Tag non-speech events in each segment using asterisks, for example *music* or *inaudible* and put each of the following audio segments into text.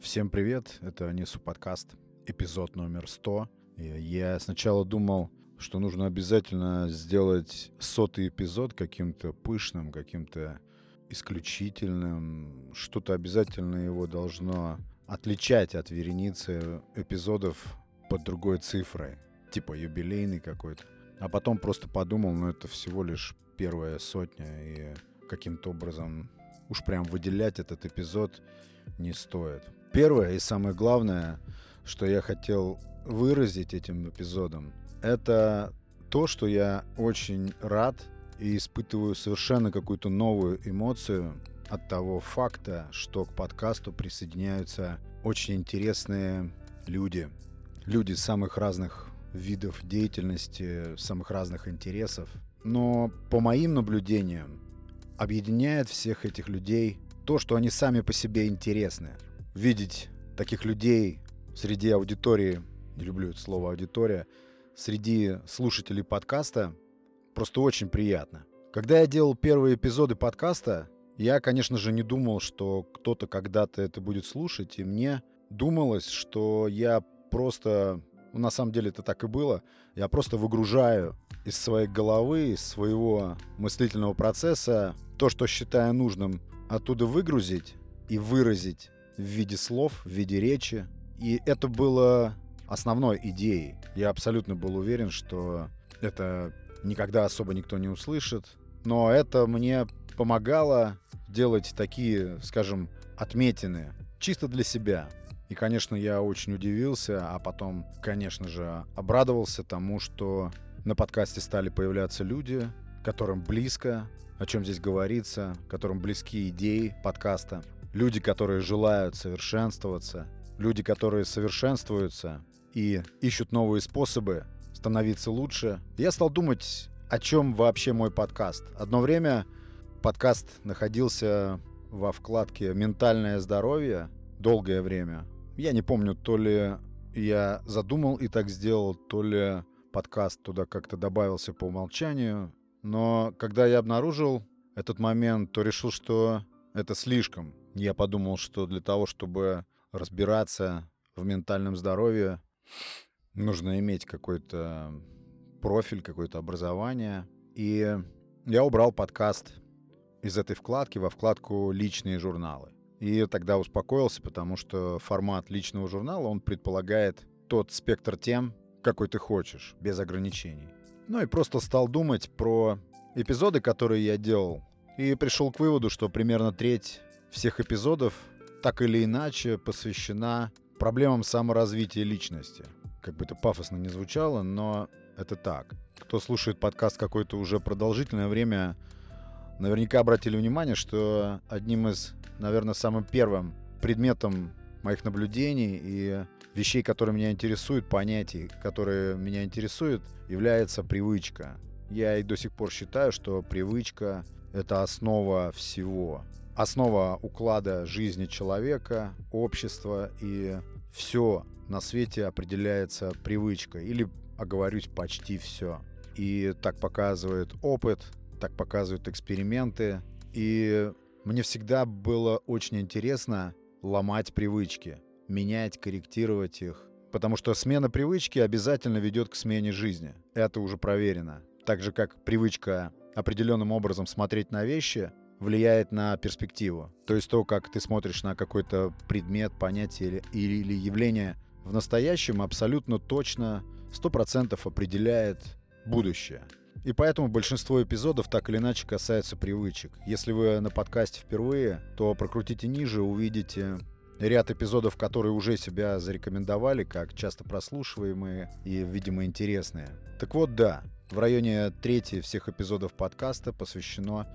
Всем привет, это Несу подкаст, эпизод номер 100. И Я сначала думал, что нужно обязательно сделать сотый эпизод каким-то пышным, каким-то исключительным. Что-то обязательно его должно отличать от вереницы эпизодов под другой цифрой. Типа юбилейный какой-то. А потом просто подумал, ну это всего лишь первая сотня, и каким-то образом уж прям выделять этот эпизод не стоит. Первое и самое главное, что я хотел выразить этим эпизодом, это то, что я очень рад и испытываю совершенно какую-то новую эмоцию от того факта, что к подкасту присоединяются очень интересные люди. Люди самых разных видов деятельности, самых разных интересов. Но по моим наблюдениям, объединяет всех этих людей то, что они сами по себе интересны. Видеть таких людей среди аудитории, не люблю это слово аудитория, среди слушателей подкаста просто очень приятно. Когда я делал первые эпизоды подкаста, я, конечно же, не думал, что кто-то когда-то это будет слушать, и мне думалось, что я просто, ну, на самом деле это так и было, я просто выгружаю из своей головы, из своего мыслительного процесса то, что считаю нужным оттуда выгрузить и выразить в виде слов, в виде речи. И это было основной идеей. Я абсолютно был уверен, что это никогда особо никто не услышит. Но это мне помогало делать такие, скажем, отметины чисто для себя. И, конечно, я очень удивился, а потом, конечно же, обрадовался тому, что на подкасте стали появляться люди, которым близко, о чем здесь говорится, которым близки идеи подкаста. Люди, которые желают совершенствоваться, люди, которые совершенствуются и ищут новые способы становиться лучше. Я стал думать, о чем вообще мой подкаст. Одно время подкаст находился во вкладке «Ментальное здоровье» долгое время. Я не помню, то ли я задумал и так сделал, то ли подкаст туда как-то добавился по умолчанию. Но когда я обнаружил этот момент, то решил, что это слишком. Я подумал, что для того, чтобы разбираться в ментальном здоровье, нужно иметь какой-то профиль, какое-то образование. И я убрал подкаст из этой вкладки во вкладку «Личные журналы». И тогда успокоился, потому что формат личного журнала, он предполагает тот спектр тем, какой ты хочешь, без ограничений. Ну и просто стал думать про эпизоды, которые я делал, и пришел к выводу, что примерно треть всех эпизодов так или иначе посвящена проблемам саморазвития личности. Как бы это пафосно не звучало, но это так. Кто слушает подкаст какое-то уже продолжительное время, наверняка обратили внимание, что одним из, наверное, самым первым предметом моих наблюдений и вещей, которые меня интересуют, понятий, которые меня интересуют, является привычка. Я и до сих пор считаю, что привычка — это основа всего. Основа уклада жизни человека, общества и все на свете определяется привычкой. Или, оговорюсь, почти все. И так показывает опыт, так показывают эксперименты. И мне всегда было очень интересно ломать привычки — менять, корректировать их. Потому что смена привычки обязательно ведет к смене жизни. Это уже проверено. Так же, как привычка определенным образом смотреть на вещи влияет на перспективу. То есть то, как ты смотришь на какой-то предмет, понятие или, или явление в настоящем, абсолютно точно, 100% определяет будущее. И поэтому большинство эпизодов так или иначе касаются привычек. Если вы на подкасте впервые, то прокрутите ниже, увидите ряд эпизодов, которые уже себя зарекомендовали как часто прослушиваемые и, видимо, интересные. Так вот, да, в районе трети всех эпизодов подкаста посвящено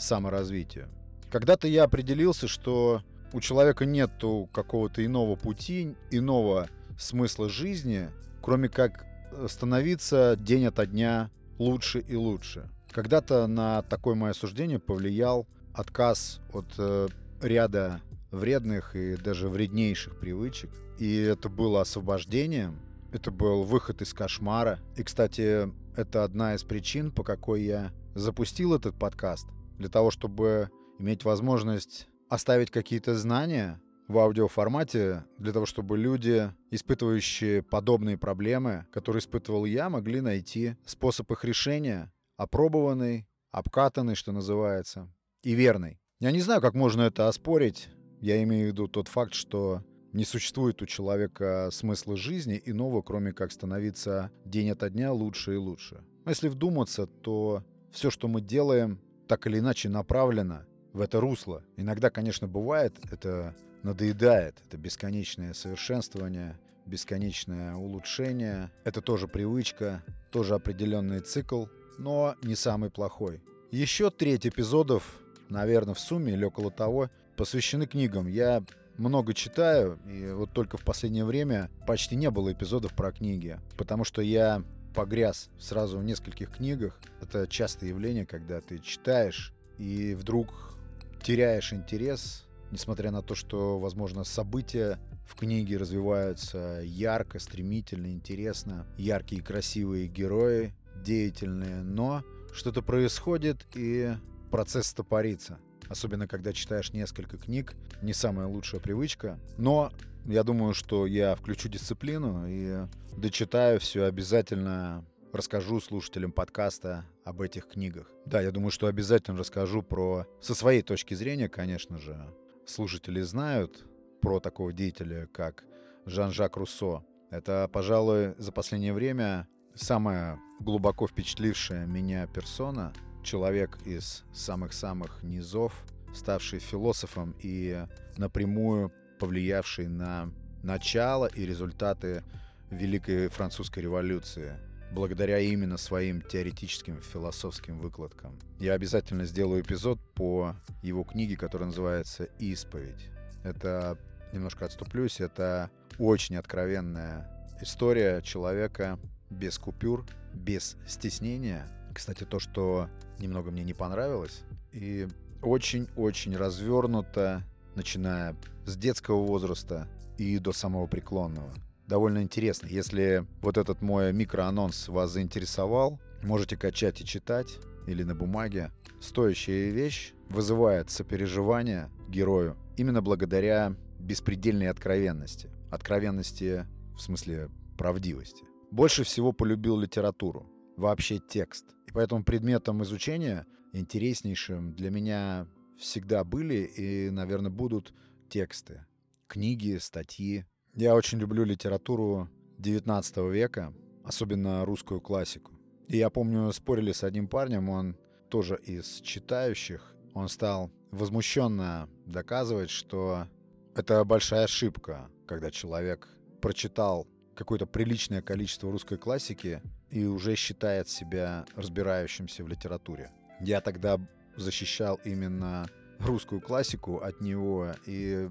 саморазвитию. Когда-то я определился, что у человека нет какого-то иного пути, иного смысла жизни, кроме как становиться день ото дня лучше и лучше. Когда-то на такое мое суждение повлиял отказ от э, ряда вредных и даже вреднейших привычек. И это было освобождением, это был выход из кошмара. И, кстати, это одна из причин, по какой я запустил этот подкаст. Для того, чтобы иметь возможность оставить какие-то знания в аудиоформате для того, чтобы люди, испытывающие подобные проблемы, которые испытывал я, могли найти способ их решения, опробованный, обкатанный, что называется, и верный. Я не знаю, как можно это оспорить. Я имею в виду тот факт, что не существует у человека смысла жизни иного, кроме как становиться день ото дня лучше и лучше. Если вдуматься, то все, что мы делаем, так или иначе направлено в это русло. Иногда, конечно, бывает, это надоедает, это бесконечное совершенствование, бесконечное улучшение. Это тоже привычка, тоже определенный цикл, но не самый плохой. Еще треть эпизодов, наверное, в сумме или около того, посвящены книгам. Я много читаю, и вот только в последнее время почти не было эпизодов про книги, потому что я погряз сразу в нескольких книгах. Это частое явление, когда ты читаешь и вдруг теряешь интерес, несмотря на то, что, возможно, события в книге развиваются ярко, стремительно, интересно. Яркие, красивые герои, деятельные, но что-то происходит, и процесс стопорится. Особенно, когда читаешь несколько книг. Не самая лучшая привычка. Но я думаю, что я включу дисциплину и дочитаю все обязательно расскажу слушателям подкаста об этих книгах. Да, я думаю, что обязательно расскажу про... Со своей точки зрения, конечно же, слушатели знают про такого деятеля, как Жан-Жак Руссо. Это, пожалуй, за последнее время самая глубоко впечатлившая меня персона, человек из самых-самых низов, ставший философом и напрямую повлиявший на начало и результаты Великой Французской революции, благодаря именно своим теоретическим философским выкладкам. Я обязательно сделаю эпизод по его книге, которая называется «Исповедь». Это, немножко отступлюсь, это очень откровенная история человека без купюр, без стеснения. Кстати, то, что немного мне не понравилось, и очень-очень развернуто, начиная с детского возраста и до самого преклонного. Довольно интересно. Если вот этот мой микроанонс вас заинтересовал, можете качать и читать или на бумаге. Стоящая вещь вызывает сопереживание герою именно благодаря беспредельной откровенности. Откровенности в смысле правдивости. Больше всего полюбил литературу, вообще текст. И поэтому предметом изучения интереснейшим для меня всегда были и, наверное, будут тексты. Книги, статьи. Я очень люблю литературу 19 века, особенно русскую классику. И я помню, спорили с одним парнем, он тоже из читающих. Он стал возмущенно доказывать, что это большая ошибка, когда человек прочитал какое-то приличное количество русской классики и уже считает себя разбирающимся в литературе. Я тогда защищал именно русскую классику от него, и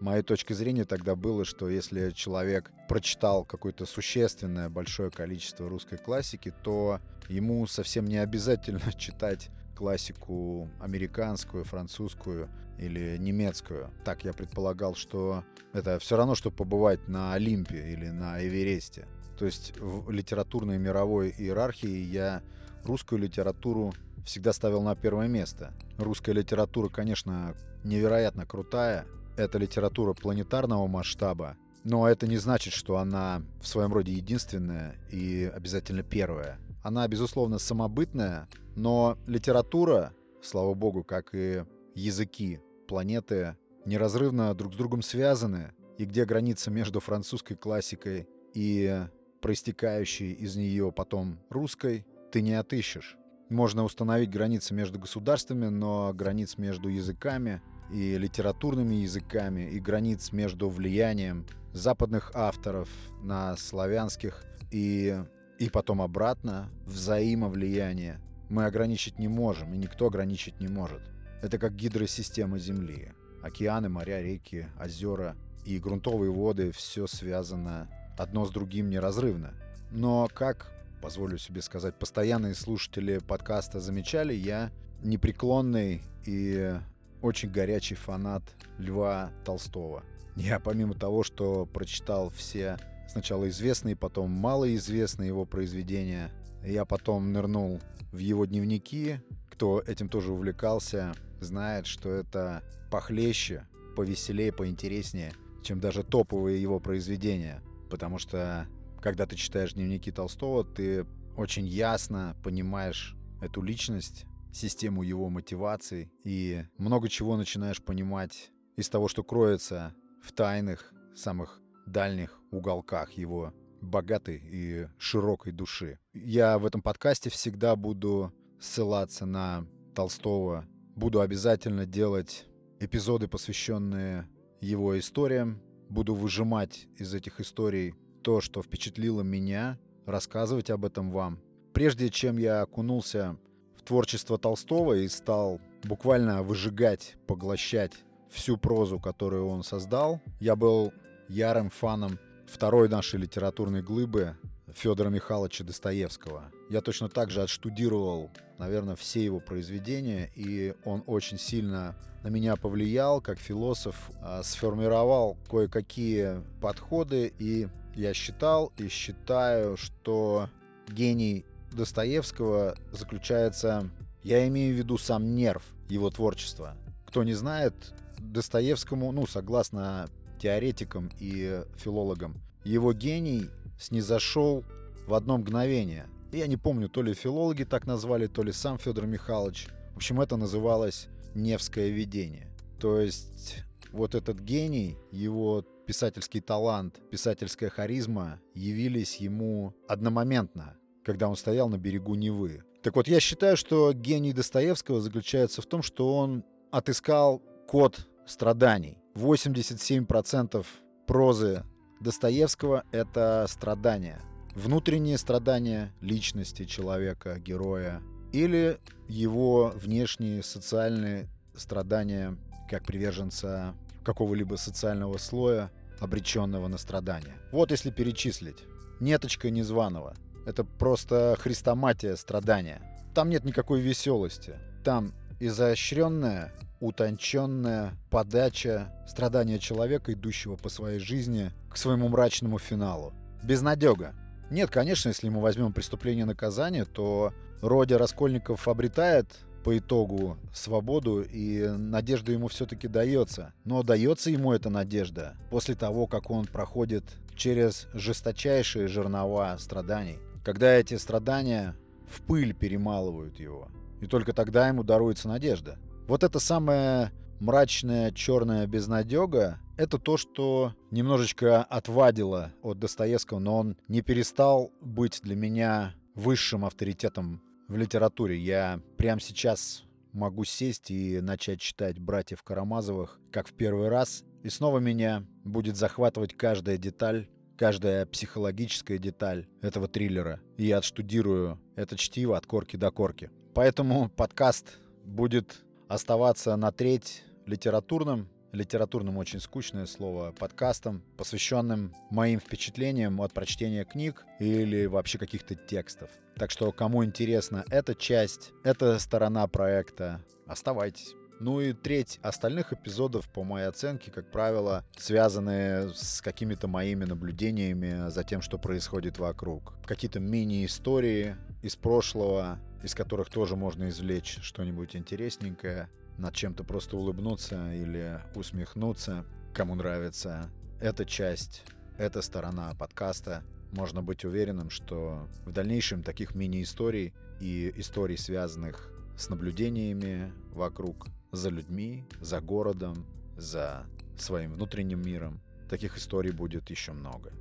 моей точки зрения тогда было, что если человек прочитал какое-то существенное большое количество русской классики, то ему совсем не обязательно *laughs* читать классику американскую, французскую или немецкую. Так я предполагал, что это все равно, что побывать на Олимпе или на Эвересте. То есть в литературной мировой иерархии я русскую литературу всегда ставил на первое место. Русская литература, конечно, невероятно крутая. Это литература планетарного масштаба, но это не значит, что она в своем роде единственная и обязательно первая. Она, безусловно, самобытная, но литература, слава богу, как и языки планеты, неразрывно друг с другом связаны, и где граница между французской классикой и проистекающей из нее потом русской, ты не отыщешь. Можно установить границы между государствами, но границ между языками и литературными языками, и границ между влиянием западных авторов на славянских и, и потом обратно взаимовлияние мы ограничить не можем, и никто ограничить не может. Это как гидросистема Земли. Океаны, моря, реки, озера и грунтовые воды – все связано одно с другим неразрывно. Но как позволю себе сказать, постоянные слушатели подкаста замечали, я непреклонный и очень горячий фанат Льва Толстого. Я помимо того, что прочитал все сначала известные, потом малоизвестные его произведения, я потом нырнул в его дневники. Кто этим тоже увлекался, знает, что это похлеще повеселее, поинтереснее, чем даже топовые его произведения. Потому что, когда ты читаешь дневники Толстого, ты очень ясно понимаешь эту личность, систему его мотиваций и много чего начинаешь понимать из того, что кроется в тайных, самых дальних уголках его богатой и широкой души. Я в этом подкасте всегда буду ссылаться на Толстого, буду обязательно делать эпизоды, посвященные его историям, буду выжимать из этих историй то, что впечатлило меня, рассказывать об этом вам. Прежде чем я окунулся в творчество Толстого и стал буквально выжигать, поглощать всю прозу, которую он создал, я был ярым фаном второй нашей литературной глыбы Федора Михайловича Достоевского. Я точно так же отштудировал, наверное, все его произведения, и он очень сильно на меня повлиял как философ, а, сформировал кое-какие подходы, и я считал и считаю, что гений Достоевского заключается, я имею в виду сам нерв его творчества. Кто не знает, Достоевскому, ну, согласно теоретикам и филологам, его гений снизошел в одно мгновение. Я не помню, то ли филологи так назвали, то ли сам Федор Михайлович. В общем, это называлось Невское видение. То есть вот этот гений, его писательский талант, писательская харизма явились ему одномоментно, когда он стоял на берегу Невы. Так вот, я считаю, что гений Достоевского заключается в том, что он отыскал код страданий. 87% прозы Достоевского — это страдания. Внутренние страдания личности человека, героя, или его внешние социальные страдания как приверженца какого-либо социального слоя, обреченного на страдания. Вот если перечислить. Неточка Незваного. Это просто хрестоматия страдания. Там нет никакой веселости. Там изощренная, утонченная подача страдания человека, идущего по своей жизни к своему мрачному финалу. Безнадега. Нет, конечно, если мы возьмем преступление и наказание, то Родя Раскольников обретает по итогу свободу, и надежда ему все-таки дается. Но дается ему эта надежда после того, как он проходит через жесточайшие жернова страданий. Когда эти страдания в пыль перемалывают его. И только тогда ему даруется надежда. Вот это самая мрачная черная безнадега — это то, что немножечко отвадило от Достоевского, но он не перестал быть для меня высшим авторитетом в литературе. Я прямо сейчас могу сесть и начать читать «Братьев Карамазовых» как в первый раз, и снова меня будет захватывать каждая деталь, каждая психологическая деталь этого триллера. И я отштудирую это чтиво от корки до корки. Поэтому подкаст будет оставаться на треть литературным, литературным очень скучное слово, подкастом, посвященным моим впечатлениям от прочтения книг или вообще каких-то текстов. Так что, кому интересна эта часть, эта сторона проекта, оставайтесь. Ну и треть остальных эпизодов, по моей оценке, как правило, связаны с какими-то моими наблюдениями за тем, что происходит вокруг. Какие-то мини-истории из прошлого, из которых тоже можно извлечь что-нибудь интересненькое, над чем-то просто улыбнуться или усмехнуться, кому нравится эта часть, эта сторона подкаста. Можно быть уверенным, что в дальнейшем таких мини-историй и историй, связанных с наблюдениями вокруг, за людьми, за городом, за своим внутренним миром, таких историй будет еще много.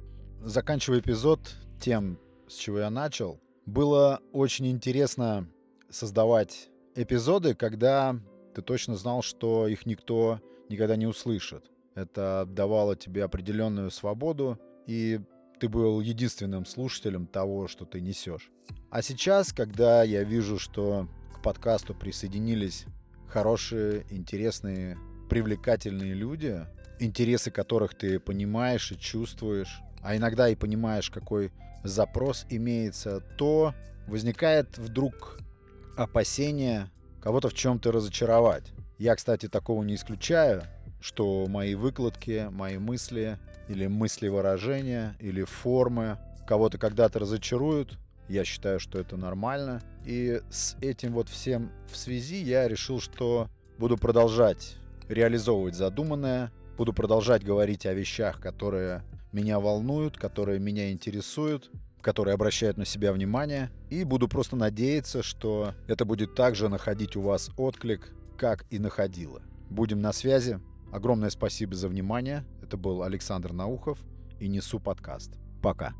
Заканчивая эпизод тем, с чего я начал, было очень интересно создавать эпизоды, когда ты точно знал, что их никто никогда не услышит. Это давало тебе определенную свободу, и ты был единственным слушателем того, что ты несешь. А сейчас, когда я вижу, что к подкасту присоединились хорошие, интересные, привлекательные люди, интересы которых ты понимаешь и чувствуешь, а иногда и понимаешь, какой запрос имеется, то возникает вдруг опасение кого-то в чем-то разочаровать. Я, кстати, такого не исключаю, что мои выкладки, мои мысли или мысли выражения или формы кого-то когда-то разочаруют. Я считаю, что это нормально. И с этим вот всем в связи я решил, что буду продолжать реализовывать задуманное, буду продолжать говорить о вещах, которые меня волнуют, которые меня интересуют, которые обращают на себя внимание, и буду просто надеяться, что это будет также находить у вас отклик, как и находило. Будем на связи. Огромное спасибо за внимание. Это был Александр Наухов и Несу подкаст. Пока.